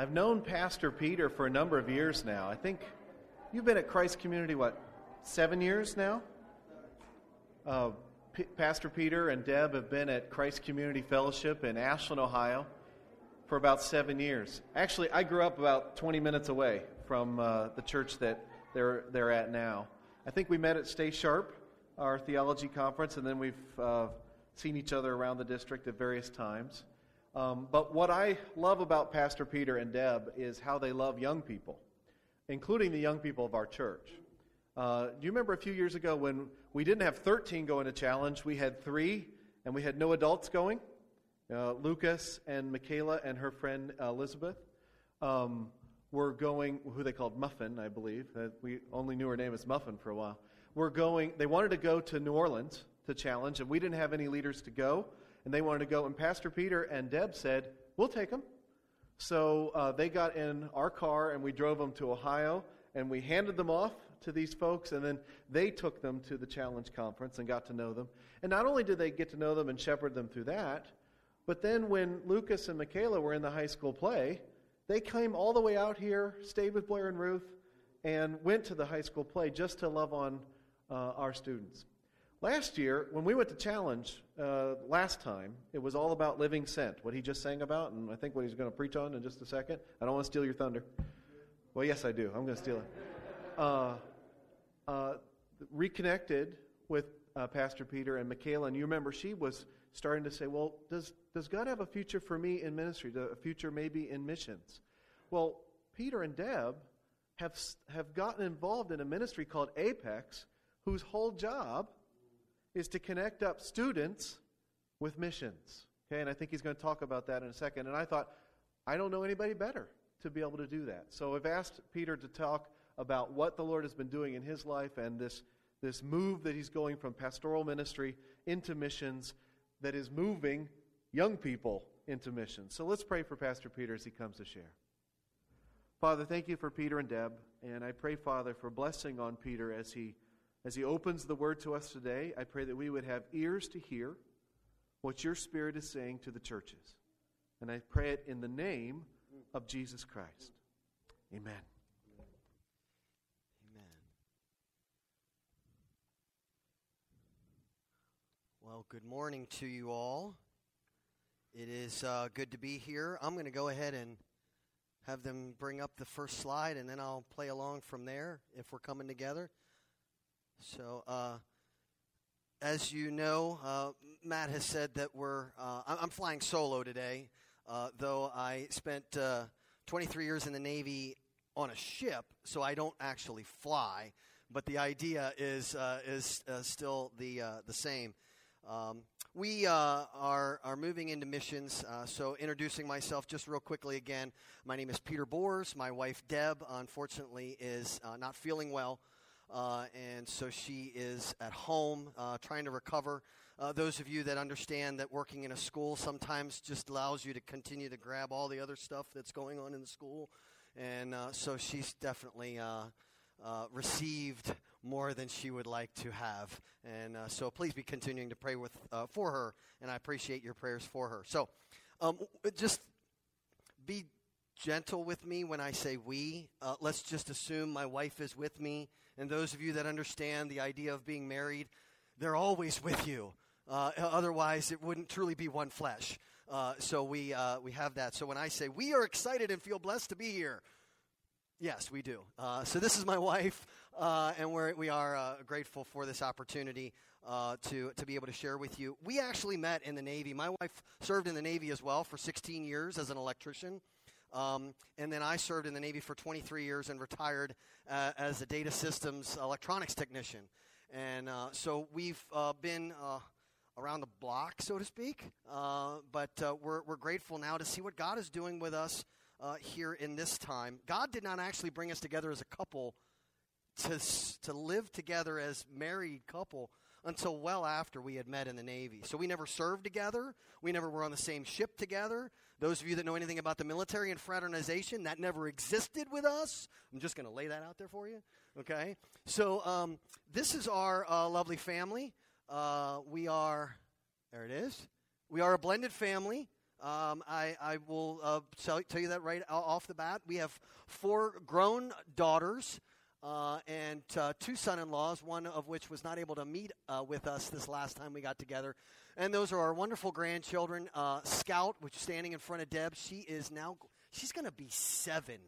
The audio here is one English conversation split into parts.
I've known Pastor Peter for a number of years now. I think you've been at Christ Community, what, seven years now? Uh, P- Pastor Peter and Deb have been at Christ Community Fellowship in Ashland, Ohio for about seven years. Actually, I grew up about 20 minutes away from uh, the church that they're, they're at now. I think we met at Stay Sharp, our theology conference, and then we've uh, seen each other around the district at various times. Um, but what I love about Pastor Peter and Deb is how they love young people, including the young people of our church. Uh, do you remember a few years ago when we didn't have 13 going to challenge? We had three, and we had no adults going? Uh, Lucas and Michaela and her friend Elizabeth um, were going, who they called Muffin, I believe. Uh, we only knew her name as Muffin for a while. We're going, they wanted to go to New Orleans to challenge, and we didn't have any leaders to go, and they wanted to go. And Pastor Peter and Deb said, We'll take them. So uh, they got in our car, and we drove them to Ohio, and we handed them off to these folks, and then they took them to the challenge conference and got to know them. And not only did they get to know them and shepherd them through that, but then when Lucas and Michaela were in the high school play, they came all the way out here, stayed with Blair and Ruth, and went to the high school play just to love on uh, our students. Last year, when we went to Challenge uh, last time, it was all about living sent, what he just sang about, and I think what he's going to preach on in just a second. I don't want to steal your thunder. Well, yes, I do. I'm going to steal it. Uh, uh, reconnected with uh, Pastor Peter and Michaela, and you remember she was starting to say, well, does, does God have a future for me in ministry, a future maybe in missions? Well, Peter and Deb have, have gotten involved in a ministry called Apex, whose whole job is to connect up students with missions. Okay, and I think he's going to talk about that in a second. And I thought, I don't know anybody better to be able to do that. So I've asked Peter to talk about what the Lord has been doing in his life and this, this move that he's going from pastoral ministry into missions that is moving young people into missions. So let's pray for Pastor Peter as he comes to share. Father, thank you for Peter and Deb, and I pray, Father, for blessing on Peter as he as he opens the word to us today. I pray that we would have ears to hear what your Spirit is saying to the churches. And I pray it in the name of Jesus Christ. Amen. Amen. Well, good morning to you all. It is uh, good to be here. I'm going to go ahead and have them bring up the first slide, and then I'll play along from there if we're coming together. So, uh, as you know, uh, Matt has said that we're. Uh, I'm flying solo today, uh, though I spent uh, 23 years in the Navy on a ship, so I don't actually fly. But the idea is is still the the same. Um, we uh, are, are moving into missions, uh, so introducing myself just real quickly again. My name is Peter Bors. My wife, Deb, unfortunately, is uh, not feeling well, uh, and so she is at home uh, trying to recover. Uh, those of you that understand that working in a school sometimes just allows you to continue to grab all the other stuff that's going on in the school, and so she's definitely received more than she would like to have. And uh, so please be continuing to pray with, uh, for her, and I appreciate your prayers for her. So um, just be gentle with me when I say we. Uh, let's just assume my wife is with me. And those of you that understand the idea of being married, they're always with you. Uh, otherwise, it wouldn't truly be one flesh. Uh, so we, uh, we have that. So when I say we are excited and feel blessed to be here, Yes, we do. Uh, so this is my wife, uh, and we're, we are uh, grateful for this opportunity to, to be able to share with you. We actually met in the Navy. My wife served in the Navy as well for 16 years as an electrician. Um, and then I served in the Navy for 23 years and retired uh, as a data systems electronics technician. And uh, so we've been around the block, so to speak. but we're, we're grateful now to see what God is doing with us uh, here in this time. God did not actually bring us together as a couple to, to live together as married couple until well after we had met in the Navy. So we never served together. We never were on the same ship together. Those of you that know anything about the military and fraternization, that never existed with us. I'm just going to lay that out there for you. Okay? So um, this is our uh, lovely family. Uh, we are, there it is. We are a blended family. Um, I, I will uh, tell, tell you that right off the bat. We have four grown daughters uh, and uh, two son in laws, one of which was not able to meet uh, with us this last time we got together. And those are our wonderful grandchildren. Uh, Scout, which is standing in front of Deb, she is now, she's going to be seven.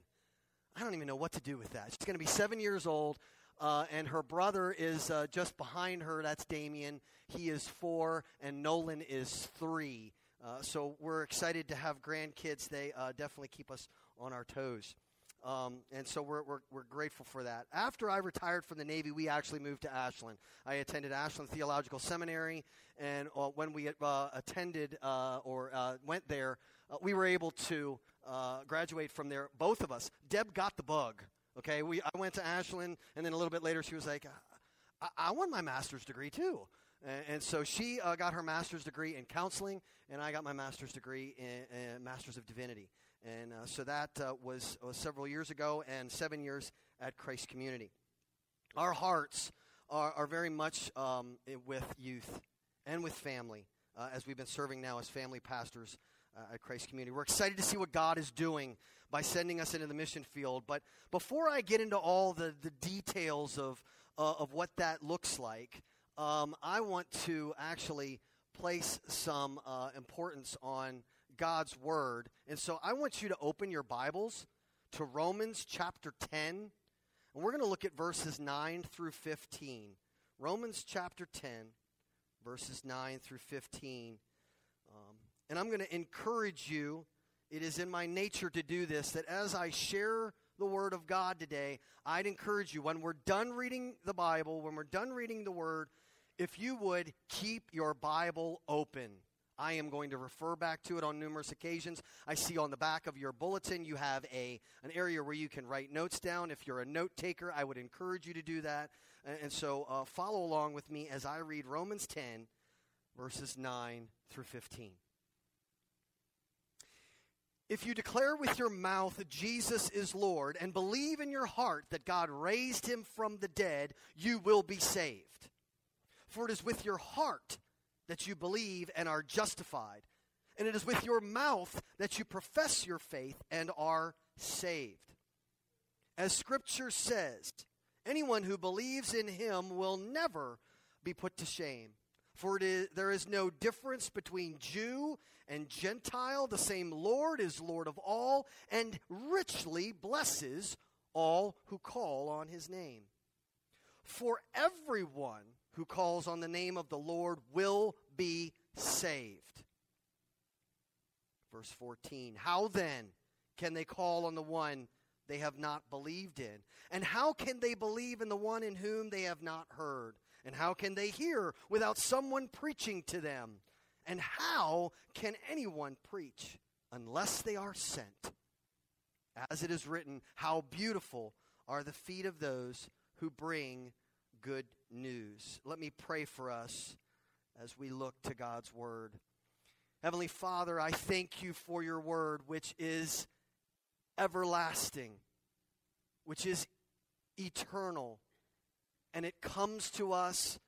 I don't even know what to do with that. She's going to be seven years old. Uh, and her brother is uh, just behind her. That's Damien. He is four, and Nolan is three. Uh, so we're excited to have grandkids. They uh, definitely keep us on our toes. Um, and so we're, we're, we're grateful for that. After I retired from the Navy, we actually moved to Ashland. I attended Ashland Theological Seminary, and uh, when we uh, attended uh, or uh, went there, uh, we were able to uh, graduate from there, both of us. Deb got the bug. Okay, we, I went to Ashland, and then a little bit later, she was like, I, I want my master's degree too. And, so she got her master's degree in counseling, and I got my master's degree in, in Master's of Divinity. And uh, so that uh, was, was, several years ago and seven years at Christ Community. Our hearts are, are very much um, with youth and with family uh, as we've been serving now as family pastors uh, at Christ Community. We're excited to see what God is doing by sending us into the mission field. But before I get into all the, the details of, uh, of what that looks like, um, I want to actually place some uh, importance on God's Word. And so I want you to open your Bibles to Romans chapter 10. And we're going to look at verses 9 through 15. Romans chapter 10, verses 9 through 15. Um, and I'm going to encourage you, it is in my nature to do this, that as I share the Word of God today, I'd encourage you, when we're done reading the Bible, when we're done reading the Word, if you would keep your Bible open. I am going to refer back to it on numerous occasions. I see on the back of your bulletin you have a an area where you can write notes down. If you're a note taker, I would encourage you to do that. And, so uh, follow along with me as I read Romans 10, verses 9 through 15. If you declare with your mouth Jesus is Lord and believe in your heart that God raised him from the dead, you will be saved. For it is with your heart that you believe and are justified. And it is with your mouth that you profess your faith and are saved. As Scripture says, anyone who believes in him will never be put to shame. For there is no difference between Jew and Gentile. The same Lord is Lord of all and richly blesses all who call on his name. For everyone who calls on the name of the Lord will be saved. Verse 14 How then can they call on the one they have not believed in? And how can they believe in the one in whom they have not heard? And how can they hear without someone preaching to them? And how can anyone preach unless they are sent? As it is written, How beautiful are the feet of those who bring good news. Let me pray for us as we look to God's word. Heavenly Father, I thank you for your word, which is everlasting, which is eternal, and it comes to us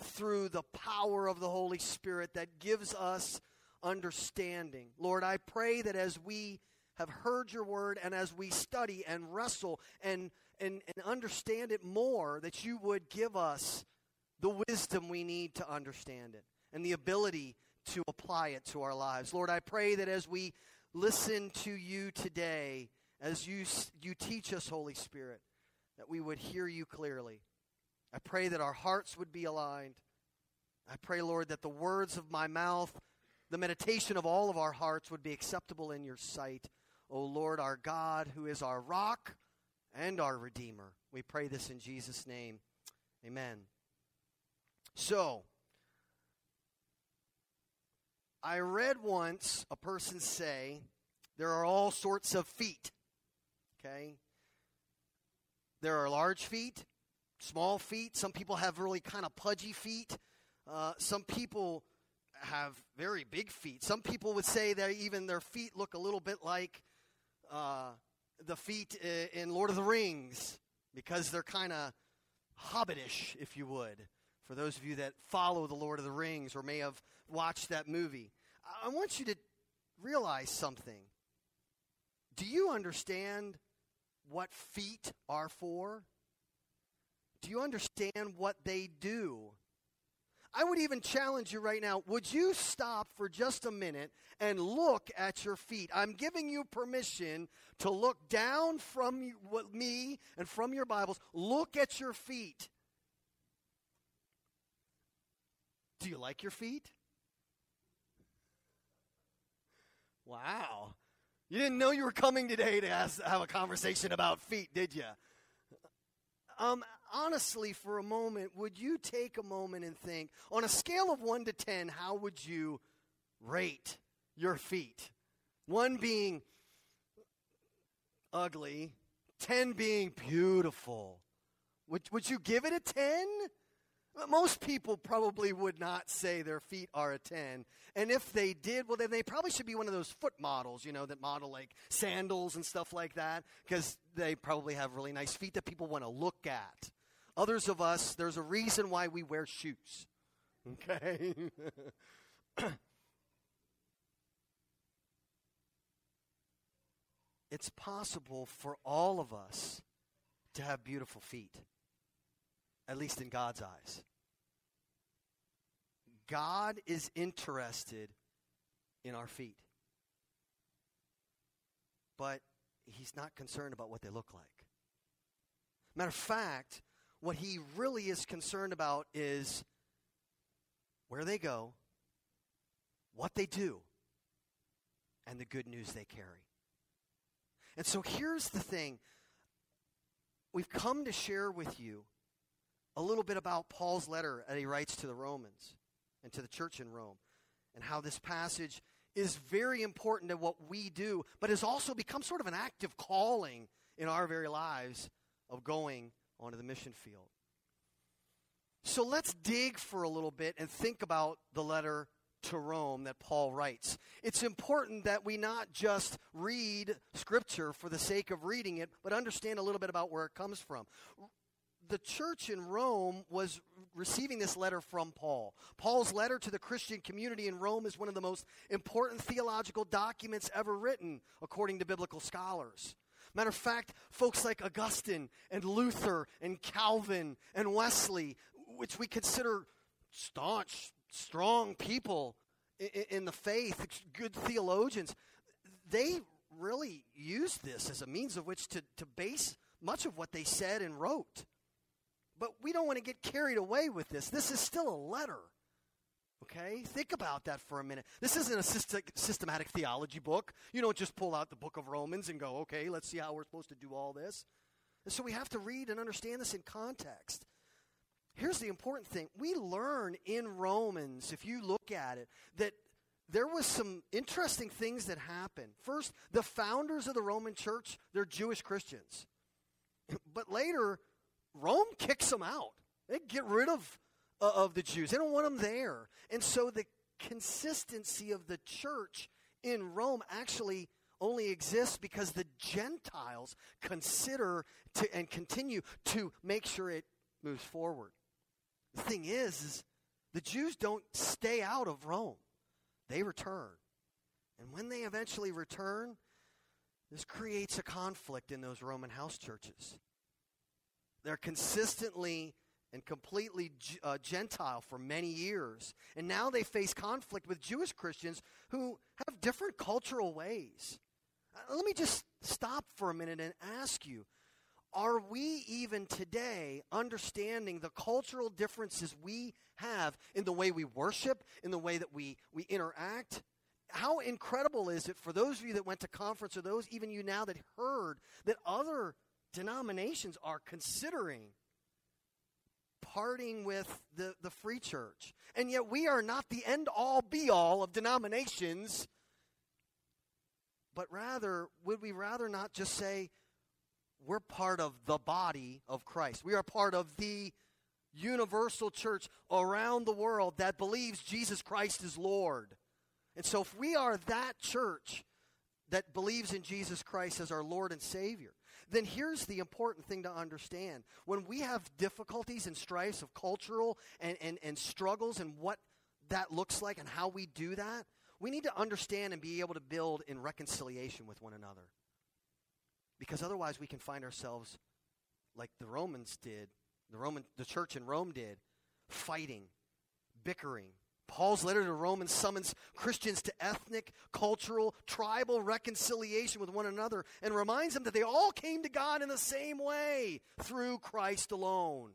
through the power of the Holy Spirit that gives us understanding. Lord, I pray that as we have heard your word and as we study and wrestle and and, and understand it more, that you would give us the wisdom we need to understand it and the ability to apply it to our lives. Lord, I pray that as we listen to you today, as you, you teach us, Holy Spirit, that we would hear you clearly. I pray that our hearts would be aligned. I pray, Lord, that the words of my mouth, the meditation of all of our hearts would be acceptable in your sight. O Lord, our God, who is our rock and our Redeemer. We pray this in Jesus' name. Amen. So, I read once a person say there are all sorts of feet. Okay? There are large feet, small feet. Some people have really kind of pudgy feet. Uh, some people have very big feet. Some people would say that even their feet look a little bit like uh, the feet uh, in Lord of the Rings because they're kind of hobbitish, if you would, for those of you that follow the Lord of the Rings or may have watched that movie. I want you to realize something. Do you understand what feet are for? Do you understand what they do? I would even challenge you right now would you stop for just a minute and look at your feet? I'm giving you permission to look down from me and from your Bibles. Look at your feet. Do you like your feet? Wow. You didn't know you were coming today to ask, have a conversation about feet, did you? Um, honestly, for a moment, would you take a moment and think, on a scale of 1 to 10, how would you rate your feet? 1 being ugly, 10 being beautiful. Would, would you give it a 10? Most people probably would not say their feet are a 10. And if they did, well, then they probably should be one of those foot models, you know, that model like sandals and stuff like that, because they probably have really nice feet that people want to look at. Others of us, there's a reason why we wear shoes. Okay? it's possible for all of us to have beautiful feet at least in God's eyes. God is interested in our feet. But he's not concerned about what they look like. Matter of fact, what he really is concerned about is where they go, what they do, and the good news they carry. And so here's the thing we've come to share with you a little bit about Paul's letter that he writes to the Romans and to the church in Rome, and how this passage is very important to what we do, but has also become sort of an active calling in our very lives of going onto the mission field. So let's dig for a little bit and think about the letter to Rome that Paul writes. It's important that we not just read Scripture for the sake of reading it, but understand a little bit about where it comes from the church in Rome was receiving this letter from Paul. Paul's letter to the Christian community in Rome is one of the most important theological documents ever written, according to biblical scholars. Matter of fact, folks like Augustine and Luther and Calvin and Wesley, which we consider staunch, strong people in the faith, good theologians, they really used this as a means of which to, to base much of what they said and wrote. But we don't want to get carried away with this. This is still a letter. Okay? Think about that for a minute. This isn't a systematic theology book. You don't just pull out the book of Romans and go, okay, let's see how we're supposed to do all this. And so we have to read and understand this in context. Here's the important thing we learn in Romans, if you look at it, that there was some interesting things that happened. First, the founders of the Roman church, they're Jewish Christians. But later, Rome kicks them out. They get rid of, Uh, of the Jews. They don't want them there. And so the consistency of the church in Rome actually only exists because the Gentiles consider to, and continue to make sure it moves forward. The thing is, is the Jews don't stay out of Rome. They return. And when they eventually return, this creates a conflict in those Roman house churches. They're consistently and completely uh, Gentile for many years. And now they face conflict with Jewish Christians who have different cultural ways. Uh, let me just stop for a minute and ask you are we even today understanding the cultural differences we have in the way we worship, in the way that we, we interact? How incredible is it for those of you that went to conference or those even you now that heard that other denominations are considering parting with the, the free church. And yet we are not the end all be all of denominations, but rather, would we rather not just say, we're part of the body of Christ? We are part of the universal church around the world that believes Jesus Christ is Lord. And so, if we are that church that believes in Jesus Christ as our Lord and Savior, then here's the important thing to understand. When we have difficulties and strifes of cultural and, and, and struggles and what that looks like and how we do that, we need to understand and be able to build in reconciliation with one another. Because otherwise we can find ourselves like the Romans did, the Roman the church in Rome did, fighting, bickering. Paul's letter to Romans summons Christians to ethnic, cultural, tribal reconciliation with one another and reminds them that they all came to God in the same way through Christ alone.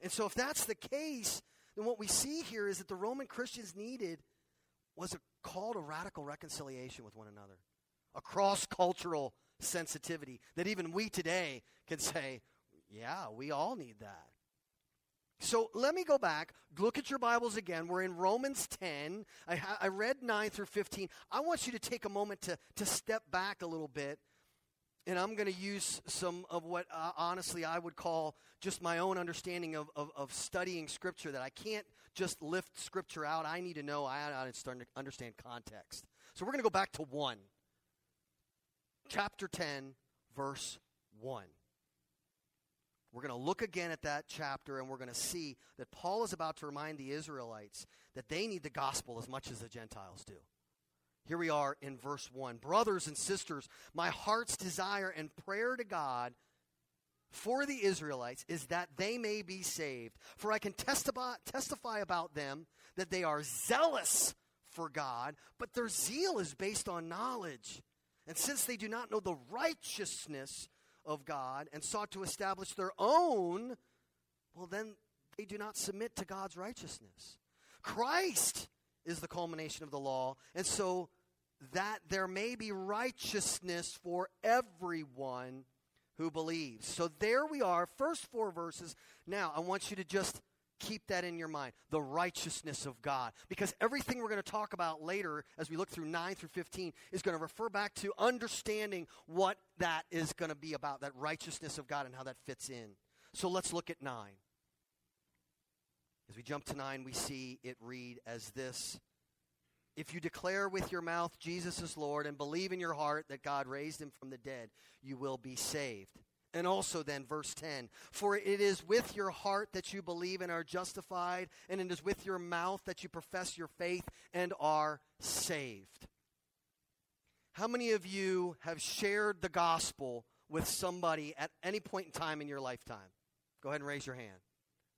And so, if that's the case, then what we see here is that the Roman Christians needed was a call to radical reconciliation with one another, a cross cultural sensitivity that even we today can say, yeah, we all need that. So let me go back. Look at your Bibles again. We're in Romans 10. I, I read 9 through 15. I want you to take a moment to, to step back a little bit. And I'm going to use some of what, uh, honestly, I would call just my own understanding of, of, of, studying Scripture, that I can't just lift Scripture out. I need to know, I, I start to understand context. So we're going to go back to 1. Chapter 10, verse 1. We're going to look again at that chapter and we're going to see that Paul is about to remind the Israelites that they need the gospel as much as the Gentiles do. Here we are in verse 1. Brothers and sisters, my heart's desire and prayer to God for the Israelites is that they may be saved. For I can testify, testify about them that they are zealous for God, but their zeal is based on knowledge. And since they do not know the righteousness of God and sought to establish their own, well, then they do not submit to God's righteousness. Christ is the culmination of the law, and so that there may be righteousness for everyone who believes. So there we are, first four verses. Now, I want you to just keep that in your mind the righteousness of God. Because everything we're going to talk about later as we look through 9 through 15 is going to refer back to understanding what that is going to be about, that righteousness of God and how that fits in. So let's look at 9. As we jump to 9, we see it read as this If you declare with your mouth Jesus is Lord and believe in your heart that God raised him from the dead, you will be saved. And also, then, verse 10 For it is with your heart that you believe and are justified, and it is with your mouth that you profess your faith and are saved. How many of you have shared the gospel with somebody at any point in time in your lifetime? Go ahead and raise your hand.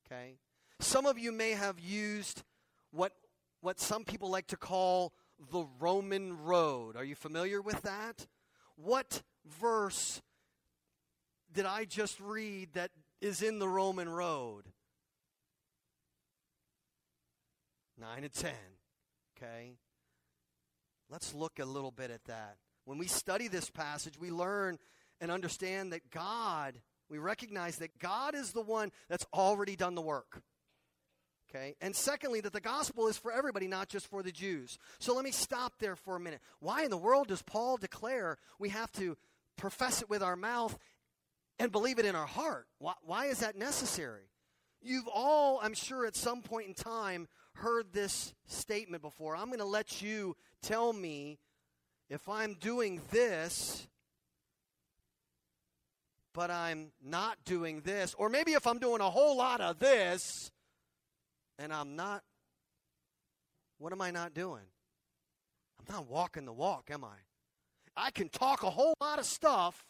Okay? Some of you may have used what, what some people like to call the Roman road. Are you familiar with that? What verse did I just read that is in the Roman road? 9 and 10. Okay? Let's look a little bit at that. When we study this passage, we learn and understand that God, we recognize that God is the one that's already done the work. Okay? And secondly, that the gospel is for everybody, not just for the Jews. So let me stop there for a minute. Why in the world does Paul declare we have to profess it with our mouth and believe it in our heart. Why, why is that necessary? You've all, I'm sure, at some point in time heard this statement before. I'm going to let you tell me if I'm doing this, but I'm not doing this, or maybe if I'm doing a whole lot of this and I'm not, what am I not doing? I'm not walking the walk, am I? I can talk a whole lot of stuff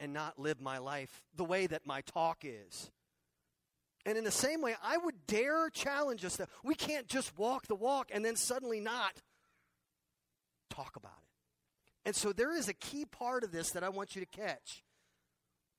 and not live my life the way that my talk is. And in the same way, I would dare challenge us that we can't just walk the walk and then suddenly not talk about it. And so there is a key part of this that I want you to catch.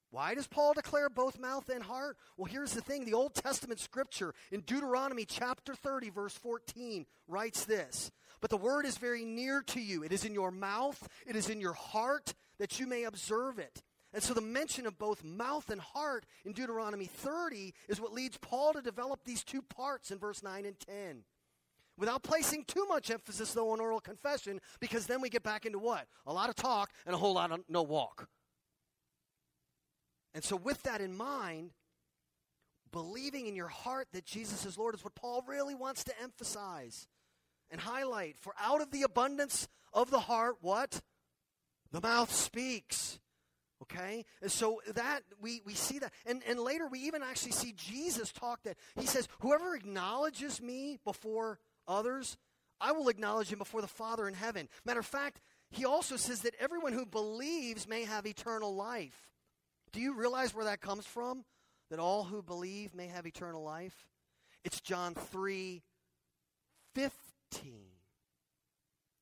Why does Paul declare both mouth and heart? Well, here's the thing the Old Testament scripture in Deuteronomy chapter 30, verse 14, writes this But the word is very near to you, it is in your mouth, it is in your heart, that you may observe it. And so the mention of both mouth and heart in Deuteronomy 30 is what leads Paul to develop these two parts in verse 9 and 10. Without placing too much emphasis, though, on oral confession, because then we get back into what? A lot of talk and a whole lot of no walk. And so, with that in mind, believing in your heart that Jesus is Lord is what Paul really wants to emphasize and highlight. For out of the abundance of the heart, what? The mouth speaks. Okay? And so that we, we see that. And, and later we even actually see Jesus talk that he says, Whoever acknowledges me before others, I will acknowledge him before the Father in heaven. Matter of fact, he also says that everyone who believes may have eternal life. Do you realize where that comes from? That all who believe may have eternal life? It's John 3 15.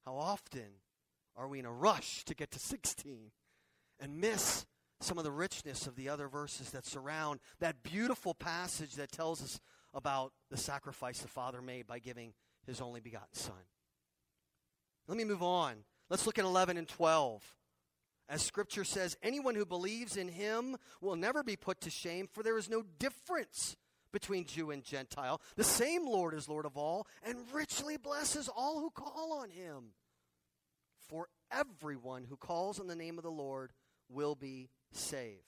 How often are we in a rush to get to 16 and miss some of the richness of the other verses that surround that beautiful passage that tells us about the sacrifice the Father made by giving his only begotten Son? Let me move on. Let's look at 11 and 12. As Scripture says, anyone who believes in him will never be put to shame, for there is no difference between Jew and Gentile. The same Lord is Lord of all, and richly blesses all who call on him. For everyone who calls on the name of the Lord will be saved.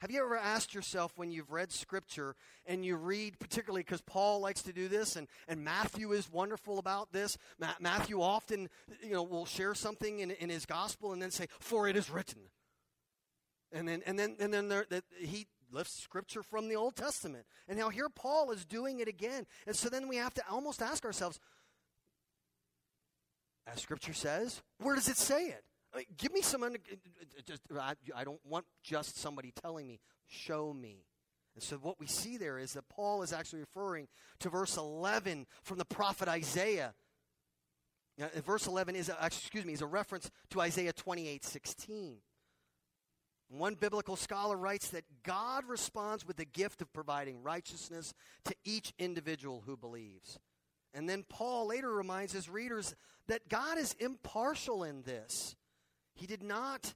Have you ever asked yourself when you've read Scripture and you read, particularly because Paul likes to do this and, and Matthew is wonderful about this? Ma- Matthew often you know, will share something in, in his gospel and then say, For it is written. And then, and then, and then there, that he lifts Scripture from the Old Testament. And now here Paul is doing it again. And so then we have to almost ask ourselves, as Scripture says, where does it say it? Give me some. Just, I, I don't want just somebody telling me. Show me. And so what we see there is that Paul is actually referring to verse 11 from the prophet Isaiah. Now, verse 11 is, a, excuse me, is a reference to Isaiah 28, 16. One biblical scholar writes that God responds with the gift of providing righteousness to each individual who believes. And then Paul later reminds his readers that God is impartial in this. He did not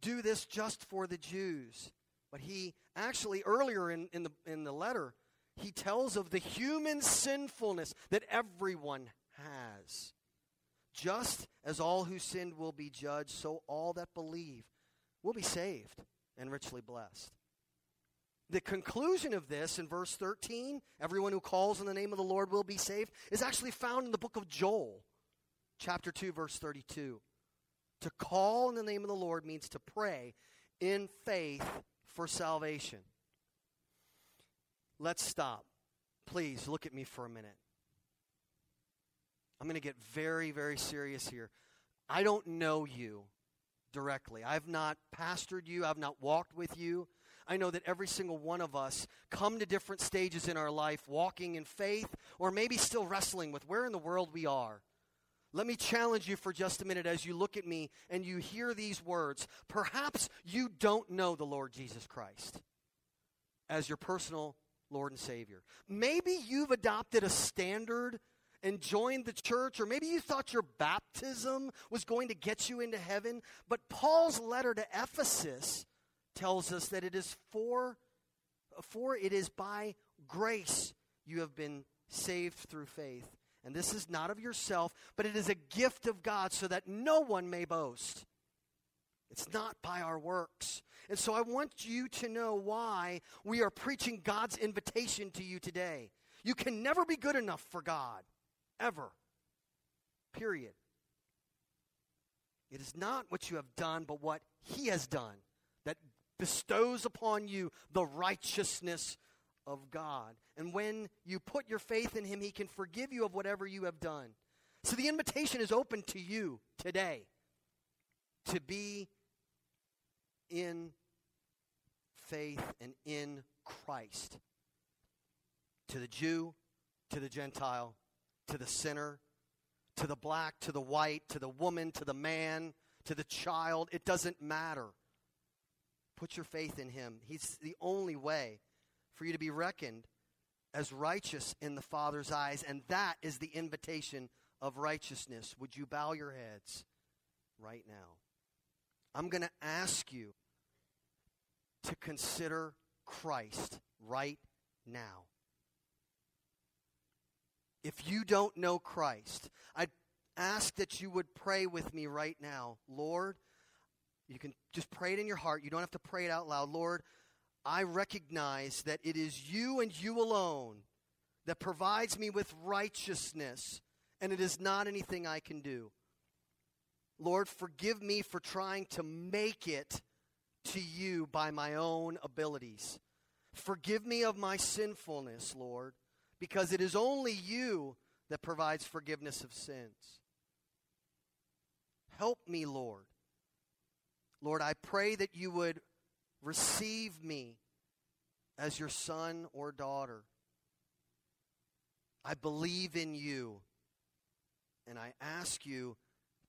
do this just for the Jews, but he actually, earlier in, in, the, in the letter, he tells of the human sinfulness that everyone has. Just as all who sinned will be judged, so all that believe will be saved and richly blessed. The conclusion of this in verse 13, everyone who calls on the name of the Lord will be saved, is actually found in the book of Joel, chapter 2, verse 32. To call in the name of the Lord means to pray in faith for salvation. Let's stop. Please look at me for a minute. I'm going to get very, very serious here. I don't know you directly. I've not pastored you, I've not walked with you. I know that every single one of us come to different stages in our life, walking in faith, or maybe still wrestling with where in the world we are. Let me challenge you for just a minute as you look at me and you hear these words. Perhaps you don't know the Lord Jesus Christ as your personal Lord and Savior. Maybe you've adopted a standard and joined the church, or maybe you thought your baptism was going to get you into heaven. But Paul's letter to Ephesus tells us that it is for, for it is by grace you have been saved through faith. And this is not of yourself, but it is a gift of God so that no one may boast. It's not by our works. And so I want you to know why we are preaching God's invitation to you today. You can never be good enough for God, ever. Period. It is not what you have done, but what He has done that bestows upon you the righteousness of God. And when you put your faith in Him, He can forgive you of whatever you have done. So the invitation is open to you today to be in faith and in Christ. To the Jew, to the Gentile, to the sinner, to the black, to the white, to the woman, to the man, to the child. It doesn't matter. Put your faith in Him. He's the only way for you to be reckoned as righteous in the Father's eyes, and that is the invitation of righteousness. Would you bow your heads right now? I'm going to ask you to consider Christ right now. If you don't know Christ, I ask that you would pray with me right now. Lord, you can just pray it in your heart. You don't have to pray it out loud. Lord, I recognize that it is you and you alone that provides me with righteousness, and it is not anything I can do. Lord, forgive me for trying to make it to you by my own abilities. Forgive me of my sinfulness, Lord, because it is only you that provides forgiveness of sins. Help me, Lord. Lord, I pray that you would receive me as your son or daughter. I believe in you, and I ask you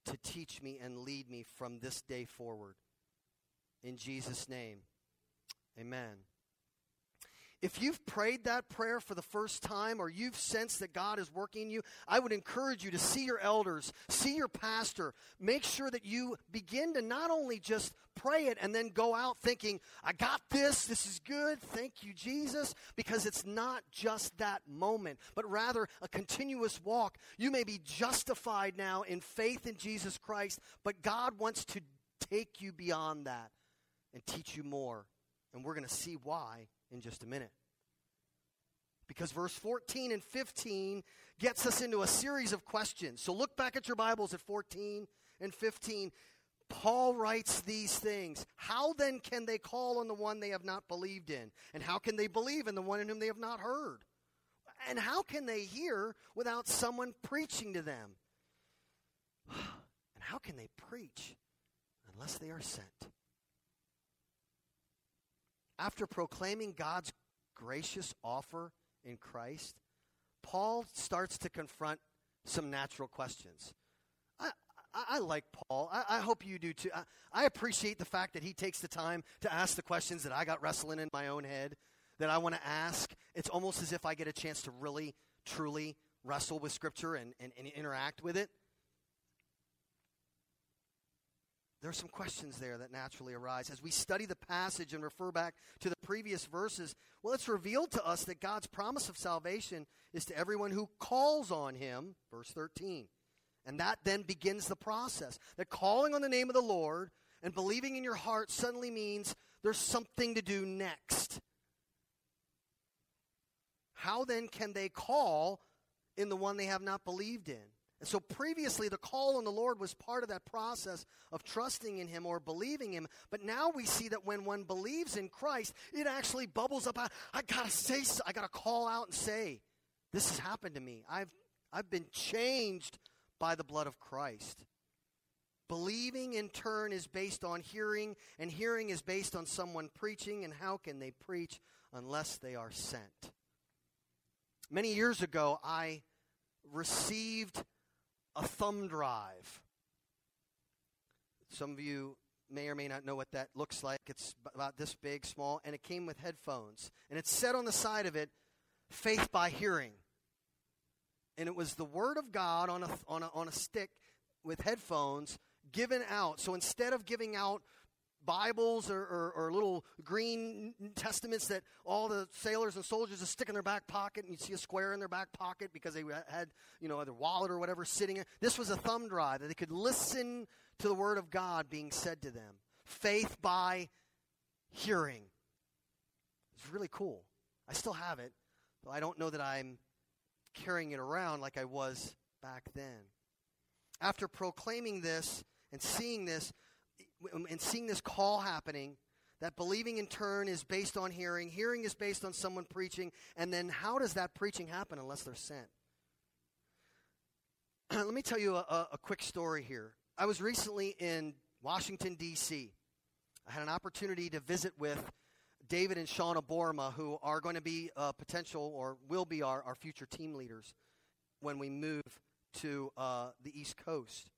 to teach me and lead me from this day forward. In Jesus' name, amen. If you've prayed that prayer for the first time or you've sensed that God is working in you, I would encourage you to see your elders, see your pastor. Make sure that you begin to not only just pray it and then go out thinking, I got this, this is good, thank you, Jesus, because it's not just that moment, but rather a continuous walk. You may be justified now in faith in Jesus Christ, but God wants to take you beyond that and teach you more. And we're going to see why in just a minute. Because verse 14 and 15 gets us into a series of questions. So look back at your Bibles at 14 and 15. Paul writes these things. How then can they call on the one they have not believed in? And how can they believe in the one in whom they have not heard? And how can they hear without someone preaching to them? And how can they preach unless they are sent? After proclaiming God's gracious offer in Christ, Paul starts to confront some natural questions. I, I, I like Paul. I, I, hope you do too. I, appreciate the fact that he takes the time to ask the questions that I got wrestling in my own head that I want to ask. It's almost as if I get a chance to really, truly wrestle with Scripture and, and, and interact with it. There are some questions there that naturally arise. As we study the passage and refer back to the previous verses, well, it's revealed to us that God's promise of salvation is to everyone who calls on him, verse 13. And that then begins the process. That calling on the name of the Lord and believing in your heart suddenly means there's something to do next. How then can they call in the one they have not believed in? And so previously, the call on the Lord was part of that process of trusting in Him or believing Him. But now we see that when one believes in Christ, it actually bubbles up. I, gotta say, I gotta call out and say, "This has happened to me. I've I've been changed by the blood of Christ." Believing in turn is based on hearing, and hearing is based on someone preaching. And how can they preach unless they are sent? Many years ago, I received a thumb drive. Some of you may or may not know what that looks like. It's about this big, small, and it came with headphones. And it said on the side of it, faith by hearing. And it was the Word of God on a, on a, on a stick with headphones given out. So instead of giving out Bibles or, or, or, little green testaments that all the sailors and soldiers would stick in their back pocket, and you'd see a square in their back pocket because they had, you know, their wallet or whatever sitting. In. This was a thumb drive that they could listen to the Word of God being said to them. Faith by hearing. It's really cool. I still have it, though I don't know that I'm carrying it around like I was back then. After proclaiming this and seeing this, and seeing this call happening, that believing in turn is based on hearing, hearing is based on someone preaching, and then how does that preaching happen unless they're sent? Let me tell you a, a, quick story here. I was recently in Washington, D.C. I had an opportunity to visit with David and Shauna Borma, who are going to be uh, potential or will be our, our future team leaders when we move to uh, the East Coast.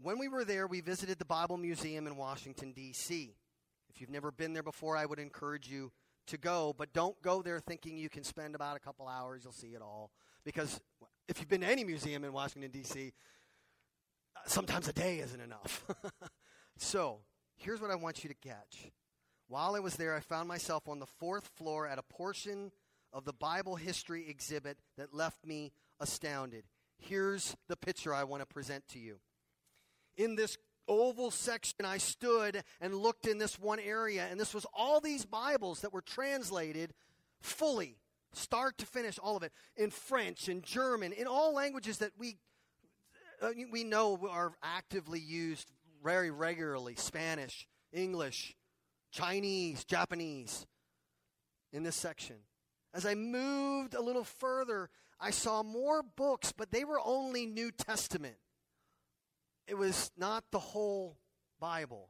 When we were there, we visited the Bible Museum in Washington, D.C. If you've never been there before, I would encourage you to go, but don't go there thinking you can spend about a couple hours, you'll see it all. Because if you've been to any museum in Washington, D.C., sometimes a day isn't enough. so, here's what I want you to catch. While I was there, I found myself on the fourth floor at a portion of the Bible history exhibit that left me astounded. Here's the picture I want to present to you in this oval section, I stood and looked in this one area, and this was all these Bibles that were translated fully, start to finish, all of it, in French and German, in all languages that we uh, we know are actively used very regularly Spanish, English, Chinese, Japanese in this section. as I moved a little further, I saw more books, but they were only New Testament. It was not the whole Bible.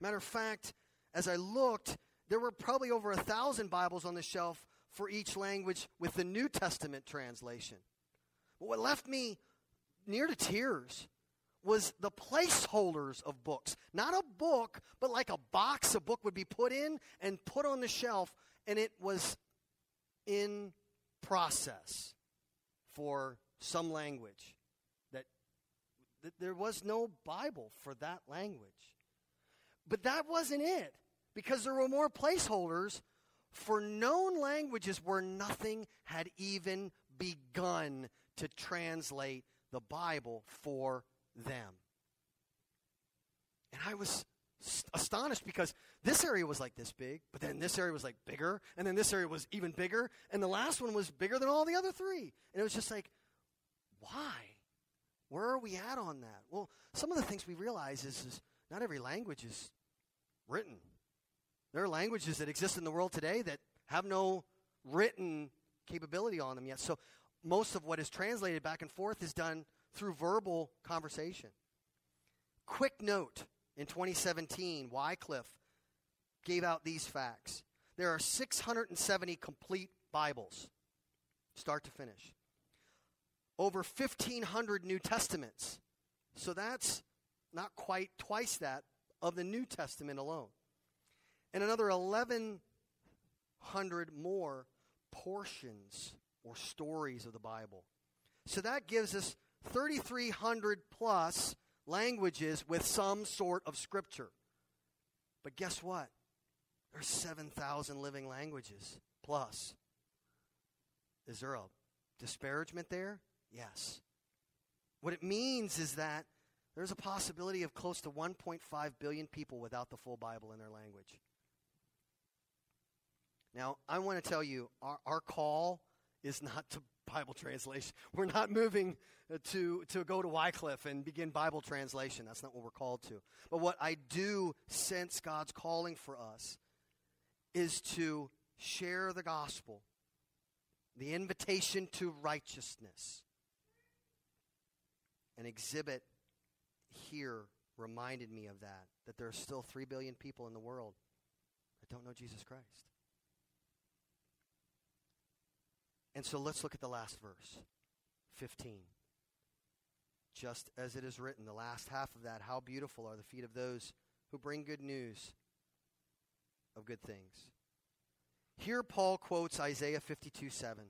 Matter of fact, as I looked, there were probably over a thousand Bibles on the shelf for each language with the New Testament translation. But what left me near to tears was the placeholders of books. Not a book, but like a box a book would be put in and put on the shelf, and it was in process for some language. There was no Bible for that language. But that wasn't it, because there were more placeholders for known languages where nothing had even begun to translate the Bible for them. And I was astonished because this area was like this big, but then this area was like bigger, and then this area was even bigger, and the last one was bigger than all the other three. And it was just like, why? Where are we at on that? Well, some of the things we realize is, is not every language is written. There are languages that exist in the world today that have no written capability on them yet. So most of what is translated back and forth is done through verbal conversation. Quick note in 2017, Wycliffe gave out these facts. There are 670 complete Bibles, start to finish. Over 1,500 New Testaments. So that's not quite twice that of the New Testament alone. And another 1,100 more portions or stories of the Bible. So that gives us 3,300 plus languages with some sort of scripture. But guess what? There's 7,000 living languages plus. Is there a disparagement there? Yes. What it means is that there's a possibility of close to 1.5 billion people without the full Bible in their language. Now, I want to tell you, our, our call is not to Bible translation. We're not moving uh, to, to go to Wycliffe and begin Bible translation. That's not what we're called to. But what I do sense God's calling for us is to share the gospel, the invitation to righteousness. And exhibit here reminded me of that, that there are still 3 billion people in the world that don't know Jesus Christ. And so let's look at the last verse, 15. Just as it is written, the last half of that, how beautiful are the feet of those who bring good news of good things. Here, Paul quotes Isaiah 52 7.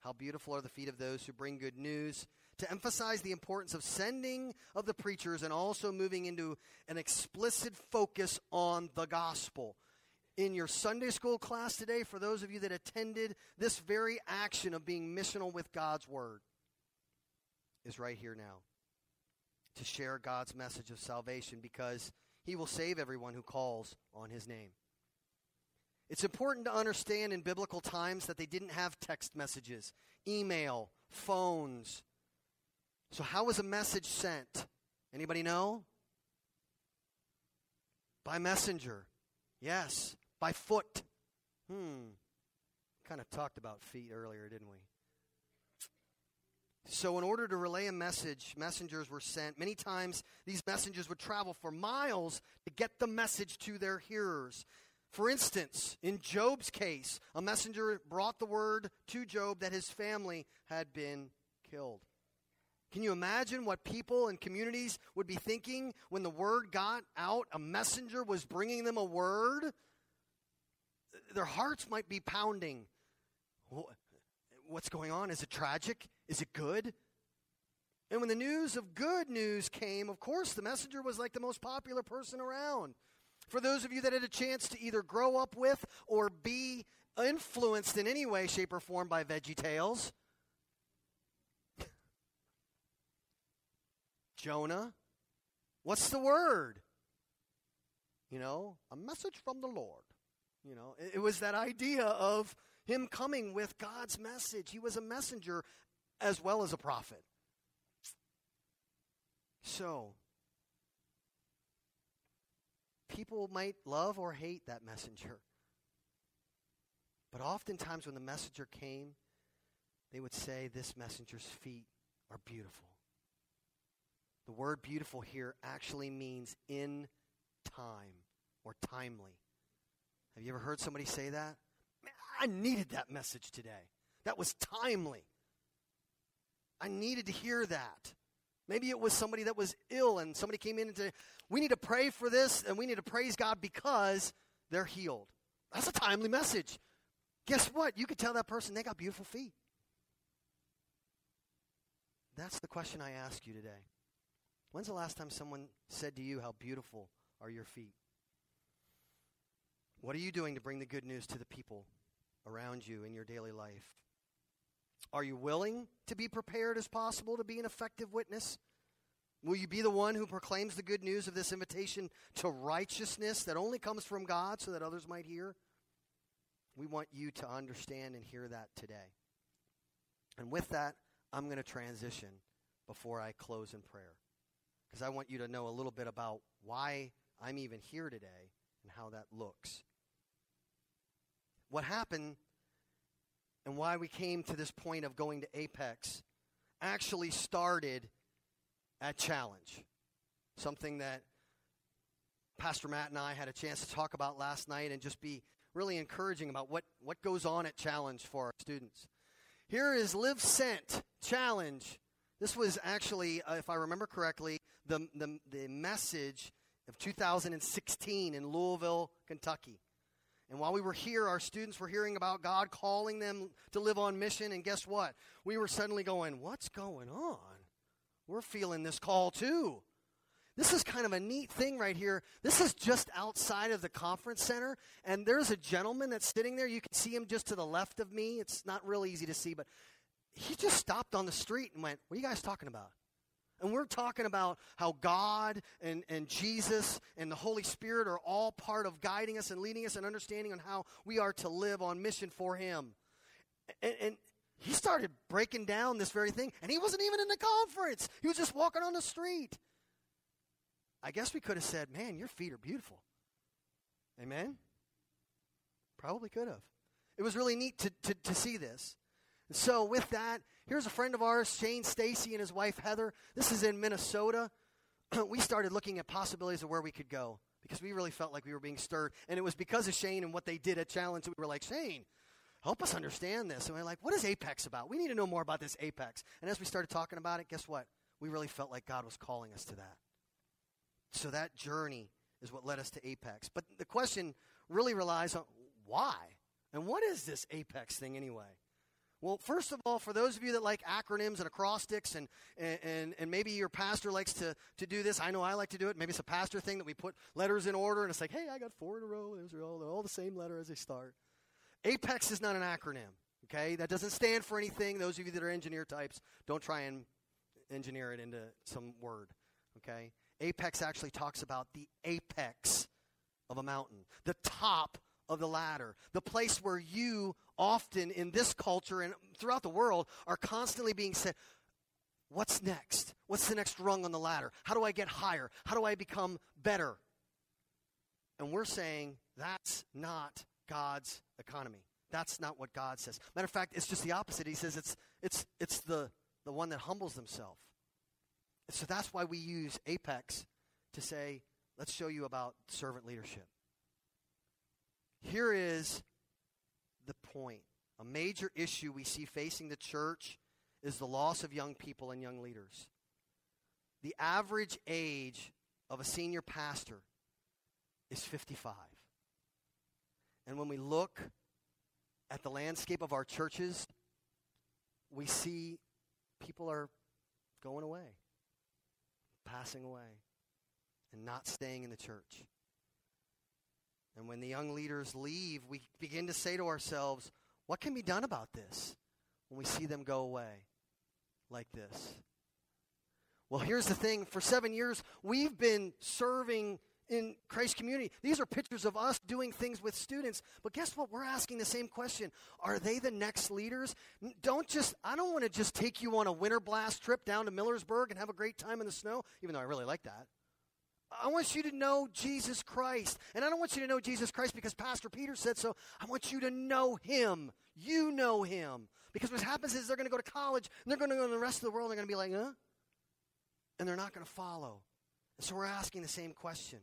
How beautiful are the feet of those who bring good news, to emphasize the importance of sending of the preachers and also moving into an explicit focus on the gospel in your Sunday school class today, for those of you that attended, this very action of being missional with God's Word is right here now. To share God's message of salvation because He will save everyone who calls on His name. It's important to understand in biblical times that they didn't have text messages, email, phones. So how was a message sent? Anybody know? By messenger. Yes by foot. Hmm. Kind of talked about feet earlier, didn't we? So, in order to relay a message, messengers were sent. Many times, these messengers would travel for miles to get the message to their hearers. For instance, in Job's case, a messenger brought the word to Job that his family had been killed. Can you imagine what people and communities would be thinking when the word got out? A messenger was bringing them a word their hearts might be pounding. What's going on? Is it tragic? Is it good? And when the news of good news came, of course, the messenger was like the most popular person around. For those of you that had a chance to either grow up with or be influenced in any way, shape, or form by Veggie Tales, Jonah, what's the word? You know, a message from the Lord. You know, it, it was that idea of him coming with God's message. He was a messenger as well as a prophet. So, people might love or hate that messenger. But oftentimes when the messenger came, they would say, This messenger's feet are beautiful. The word beautiful here actually means in time or timely. Have you ever heard somebody say that? Man, I needed that message today. That was timely. I needed to hear that. Maybe it was somebody that was ill and somebody came in and said, We need to pray for this and we need to praise God because they're healed. That's a timely message. Guess what? You could tell that person they got beautiful feet. That's the question I ask you today. When's the last time someone said to you, How beautiful are your feet? What are you doing to bring the good news to the people around you in your daily life? Are you willing to be prepared as possible to be an effective witness? Will you be the one who proclaims the good news of this invitation to righteousness that only comes from God so that others might hear? We want you to understand and hear that today. And with that, I'm going to transition before I close in prayer. Because I want you to know a little bit about why I'm even here today and how that looks. What happened and why we came to this point of going to Apex actually started at Challenge. Something that Pastor Matt and I had a chance to talk about last night and just be really encouraging about what, what goes on at Challenge for our students. Here is Live Sent Challenge. This was actually, uh, if I remember correctly, the, the, the message of 2016 in Louisville, Kentucky. And while we were here, our students were hearing about God calling them to live on mission. And guess what? We were suddenly going, What's going on? We're feeling this call too. This is kind of a neat thing right here. This is just outside of the conference center, and there's a gentleman that's sitting there. You can see him just to the left of me. It's not real easy to see, but he just stopped on the street and went, What are you guys talking about? And we're talking about how God and, and Jesus and the Holy Spirit are all part of guiding us and leading us and understanding on how we are to live on mission for Him. And, and he started breaking down this very thing, and he wasn't even in the conference. He was just walking on the street. I guess we could have said, Man, your feet are beautiful. Amen? Probably could have. It was really neat to, to, to see this. So, with that, here's a friend of ours, Shane Stacy, and his wife Heather. This is in Minnesota. we started looking at possibilities of where we could go because we really felt like we were being stirred. And it was because of Shane and what they did at Challenge we were like, Shane, help us understand this. And we are like, what is Apex about? We need to know more about this Apex. And as we started talking about it, guess what? We really felt like God was calling us to that. So that journey is what led us to Apex. But the question really relies on why? And what is this Apex thing anyway? Well, first of all, for those of you that like acronyms and acrostics, and, and, and maybe your pastor likes to, to do this, I know I like to do it. Maybe it's a pastor thing that we put letters in order, and it's like, hey, I got four in a row. Israel, they're all the same letter as they start. Apex is not an acronym, okay? That doesn't stand for anything. Those of you that are engineer types, don't try and engineer it into some word, okay? Apex actually talks about the apex of a mountain, the top of the ladder, the place where you often in this culture and throughout the world are constantly being said, What's next? What's the next rung on the ladder? How do I get higher? How do I become better? And we're saying that's not God's economy. That's not what God says. Matter of fact, it's just the opposite. He says it's, it's, it's the, the one that humbles himself. so that's why we use Apex to say, let's show you about servant leadership. Here is the point. A major issue we see facing the church is the loss of young people and young leaders. The average age of a senior pastor is 55. And when we look at the landscape of our churches, we see people are going away, passing away, and not staying in the church. And when the young leaders leave, we begin to say to ourselves, what can be done about this when we see them go away like this? Well, here's the thing for seven years, we've been serving in Christ community. These are pictures of us doing things with students. But guess what? We're asking the same question. Are they the next leaders? Don't just, I don't want to just take you on a winter blast trip down to Millersburg and have a great time in the snow, even though I really like that. I want you to know Jesus Christ. And I don't want you to know Jesus Christ because Pastor Peter said so. I want you to know him. You know him. Because what happens is they're going to go to college and they're going to go to the rest of the world and they're going to be like, huh? And they're not going to follow. And so we're asking the same question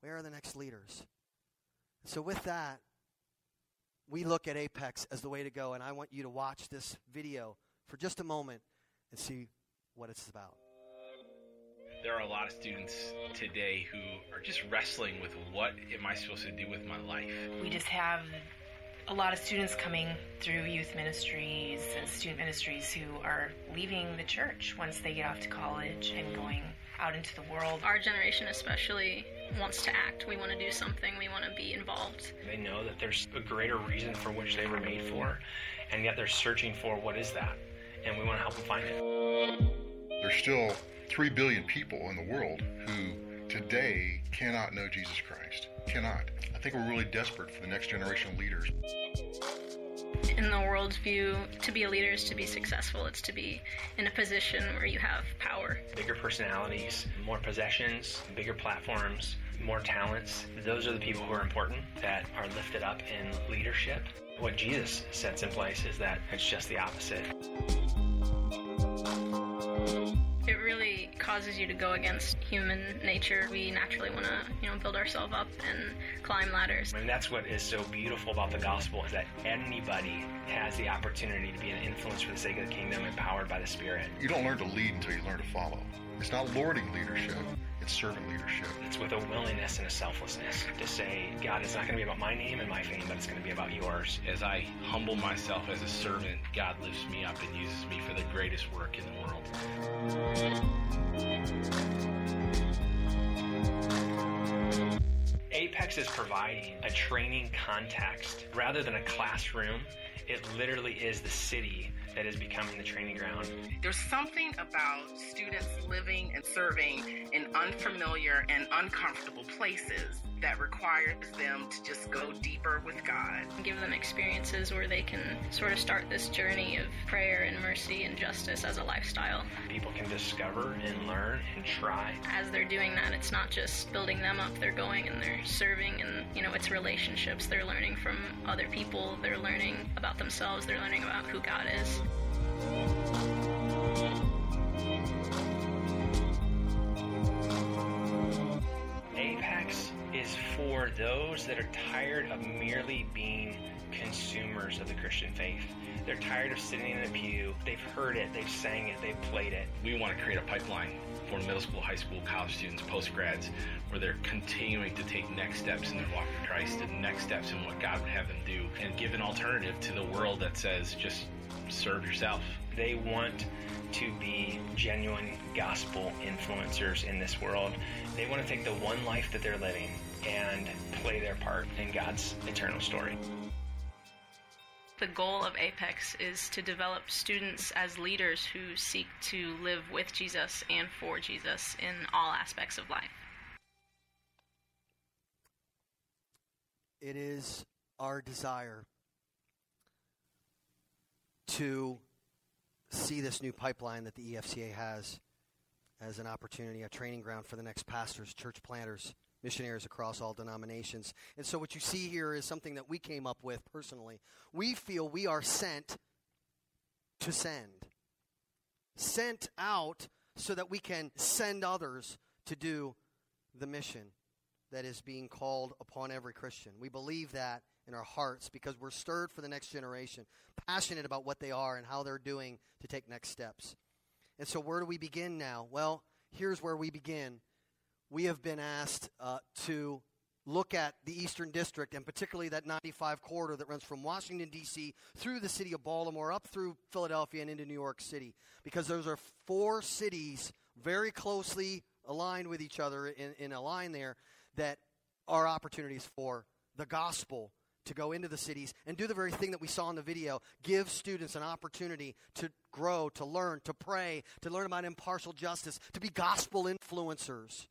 Where are the next leaders? So, with that, we look at Apex as the way to go. And I want you to watch this video for just a moment and see what it's about there are a lot of students today who are just wrestling with what am I supposed to do with my life. We just have a lot of students coming through youth ministries and student ministries who are leaving the church once they get off to college and going out into the world. Our generation, especially, wants to act. We want to do something. We want to be involved. They know that there's a greater reason for which they were made for, and yet they're searching for what is that, and we want to help them find it. There's still 3 billion people in the world who today cannot know Jesus Christ. Cannot. I think we're really desperate for the next generation of leaders. In the world's view, to be a leader is to be successful. It's to be in a position where you have power. Bigger personalities, more possessions, bigger platforms, more talents. Those are the people who are important that are lifted up in leadership. What Jesus sets in place is that it's just the opposite causes you to go against human nature. We naturally want to, you know, build ourselves up and climb ladders. And that's what is so beautiful about the gospel is that anybody has the opportunity to be an influence for the sake of the kingdom, empowered by the Spirit. You don't learn to lead until you learn to follow. It's not lording leadership. It's servant leadership. It's with a willingness and a selflessness to say, God, it's not going to be about my name and my fame, but it's going to be about yours. As I humble myself as a servant, God lifts me up and uses me for the greatest work in the world. Apex is providing a training context rather than a classroom. It literally is the city that is becoming the training ground. There's something about students living and serving in unfamiliar and uncomfortable places that requires them to just go deeper with God. Give them experiences where they can sort of start this journey of prayer and mercy and justice as a lifestyle. People can discover and learn and try. As they're doing that, it's not just building them up, they're going and they're serving and, you know, it's relationships. They're learning from other people, they're learning about themselves, they're learning about who God is. Apex is for those that are tired of merely being consumers of the Christian faith. They're tired of sitting in a pew. They've heard it, they've sang it, they've played it. We want to create a pipeline for middle school, high school, college students, postgrads, where they're continuing to take next steps in their walk with Christ and next steps in what God would have them do and give an alternative to the world that says just serve yourself. They want to be genuine gospel influencers in this world. They want to take the one life that they're living and play their part in God's eternal story. The goal of Apex is to develop students as leaders who seek to live with Jesus and for Jesus in all aspects of life. It is our desire to see this new pipeline that the EFCA has as an opportunity, a training ground for the next pastors, church planters, missionaries across all denominations. And so, what you see here is something that we came up with personally. We feel we are sent to send, sent out so that we can send others to do the mission that is being called upon every Christian. We believe that in our hearts because we're stirred for the next generation, passionate about what they are and how they're doing to take next steps. And so, where do we begin now? Well, here's where we begin. We have been asked uh, to look at the Eastern District and particularly that 95 corridor that runs from Washington, D.C. through the city of Baltimore, up through Philadelphia, and into New York City. Because those are four cities very closely aligned with each other in, in a line there that are opportunities for the gospel to go into the cities and do the very thing that we saw in the video give students an opportunity to grow, to learn, to pray, to learn about impartial justice, to be gospel influencers.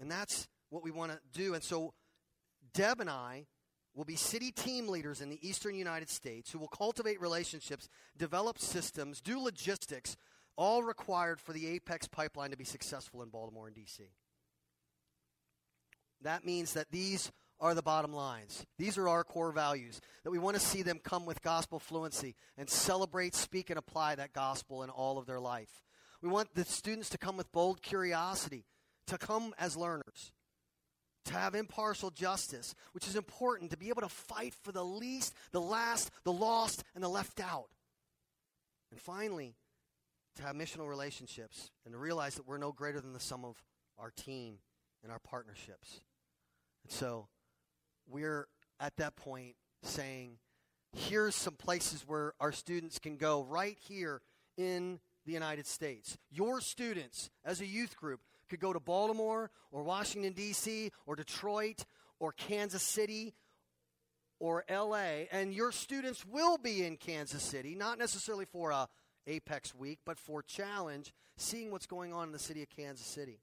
And that's what we want to do. And so, Deb and I will be city team leaders in the eastern United States who will cultivate relationships, develop systems, do logistics, all required for the Apex pipeline to be successful in Baltimore and D.C. That means that these are the bottom lines. These are our core values. That we want to see them come with gospel fluency and celebrate, speak, and apply that gospel in all of their life. We want the students to come with bold curiosity, to come as learners, to have impartial justice, which is important, to be able to fight for the least, the last, the lost, and the left out. And finally, to have missional relationships and to realize that we're no greater than the sum of our team and our partnerships. And so we're at that point saying, here's some places where our students can go right here in the United States. Your students, as a youth group, could go to Baltimore or Washington, D.C., or Detroit or Kansas City or LA, and your students will be in Kansas City, not necessarily for a Apex week, but for challenge, seeing what's going on in the city of Kansas City.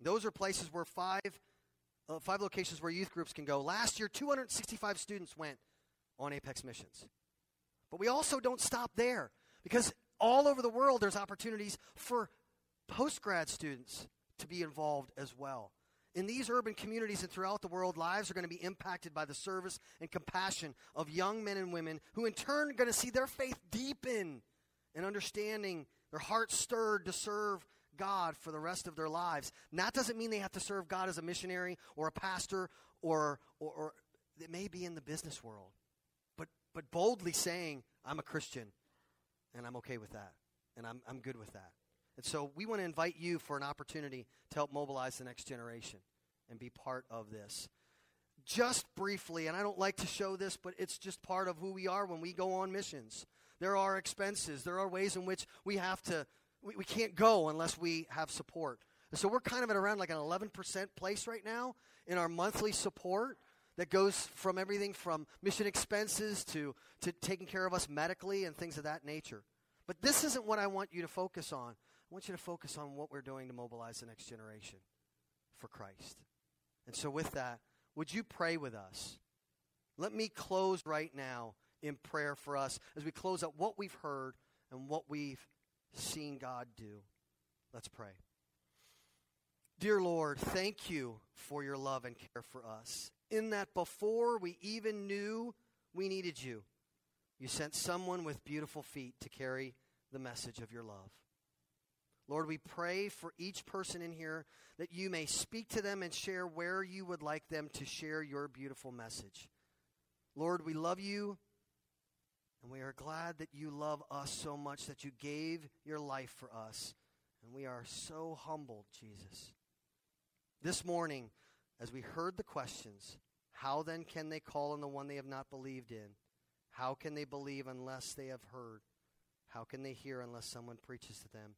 Those are places where five, uh, five locations where youth groups can go. Last year, 265 students went on Apex missions. But we also don't stop there because all over the world there's opportunities for post grad students to be involved as well. In these urban communities and throughout the world, lives are going to be impacted by the service and compassion of young men and women who, in turn, are going to see their faith deepen and understanding, their hearts stirred to serve God for the rest of their lives. And that doesn't mean they have to serve God as a missionary or a pastor or, or, or it may be in the business world. But, but boldly saying, I'm a Christian and I'm okay with that and I'm, I'm good with that. And so we want to invite you for an opportunity to help mobilize the next generation and be part of this. Just briefly, and I don't like to show this, but it's just part of who we are when we go on missions. There are expenses, there are ways in which we have to, we, we can't go unless we have support. And so we're kind of at around like an 11% place right now in our monthly support that goes from everything from mission expenses to, to taking care of us medically and things of that nature. But this isn't what I want you to focus on. I want you to focus on what we're doing to mobilize the next generation for Christ. And so, with that, would you pray with us? Let me close right now in prayer for us as we close out what we've heard and what we've seen God do. Let's pray. Dear Lord, thank you for your love and care for us. In that before we even knew we needed you, you sent someone with beautiful feet to carry the message of your love. Lord, we pray for each person in here that you may speak to them and share where you would like them to share your beautiful message. Lord, we love you, and we are glad that you love us so much that you gave your life for us. And we are so humbled, Jesus. This morning, as we heard the questions, how then can they call on the one they have not believed in? How can they believe unless they have heard? How can they hear unless someone preaches to them?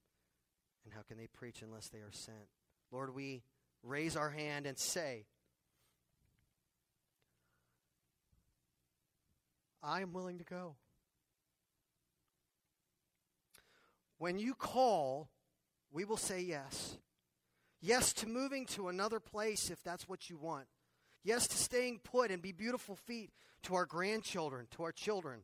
And how can they preach unless they are sent? Lord, we raise our hand and say, I am willing to go. When you call, we will say yes. Yes to moving to another place if that's what you want. Yes to staying put and be beautiful feet to our grandchildren, to our children,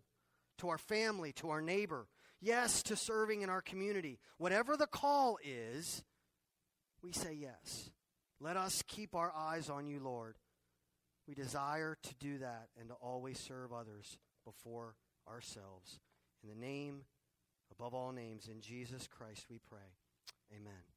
to our family, to our neighbor, yes to serving in our community. Whatever the call is, we say yes. Let us keep our eyes on you, Lord. We desire to do that and to always serve others before ourselves. In the name above all names, in Jesus Christ we pray. Amen.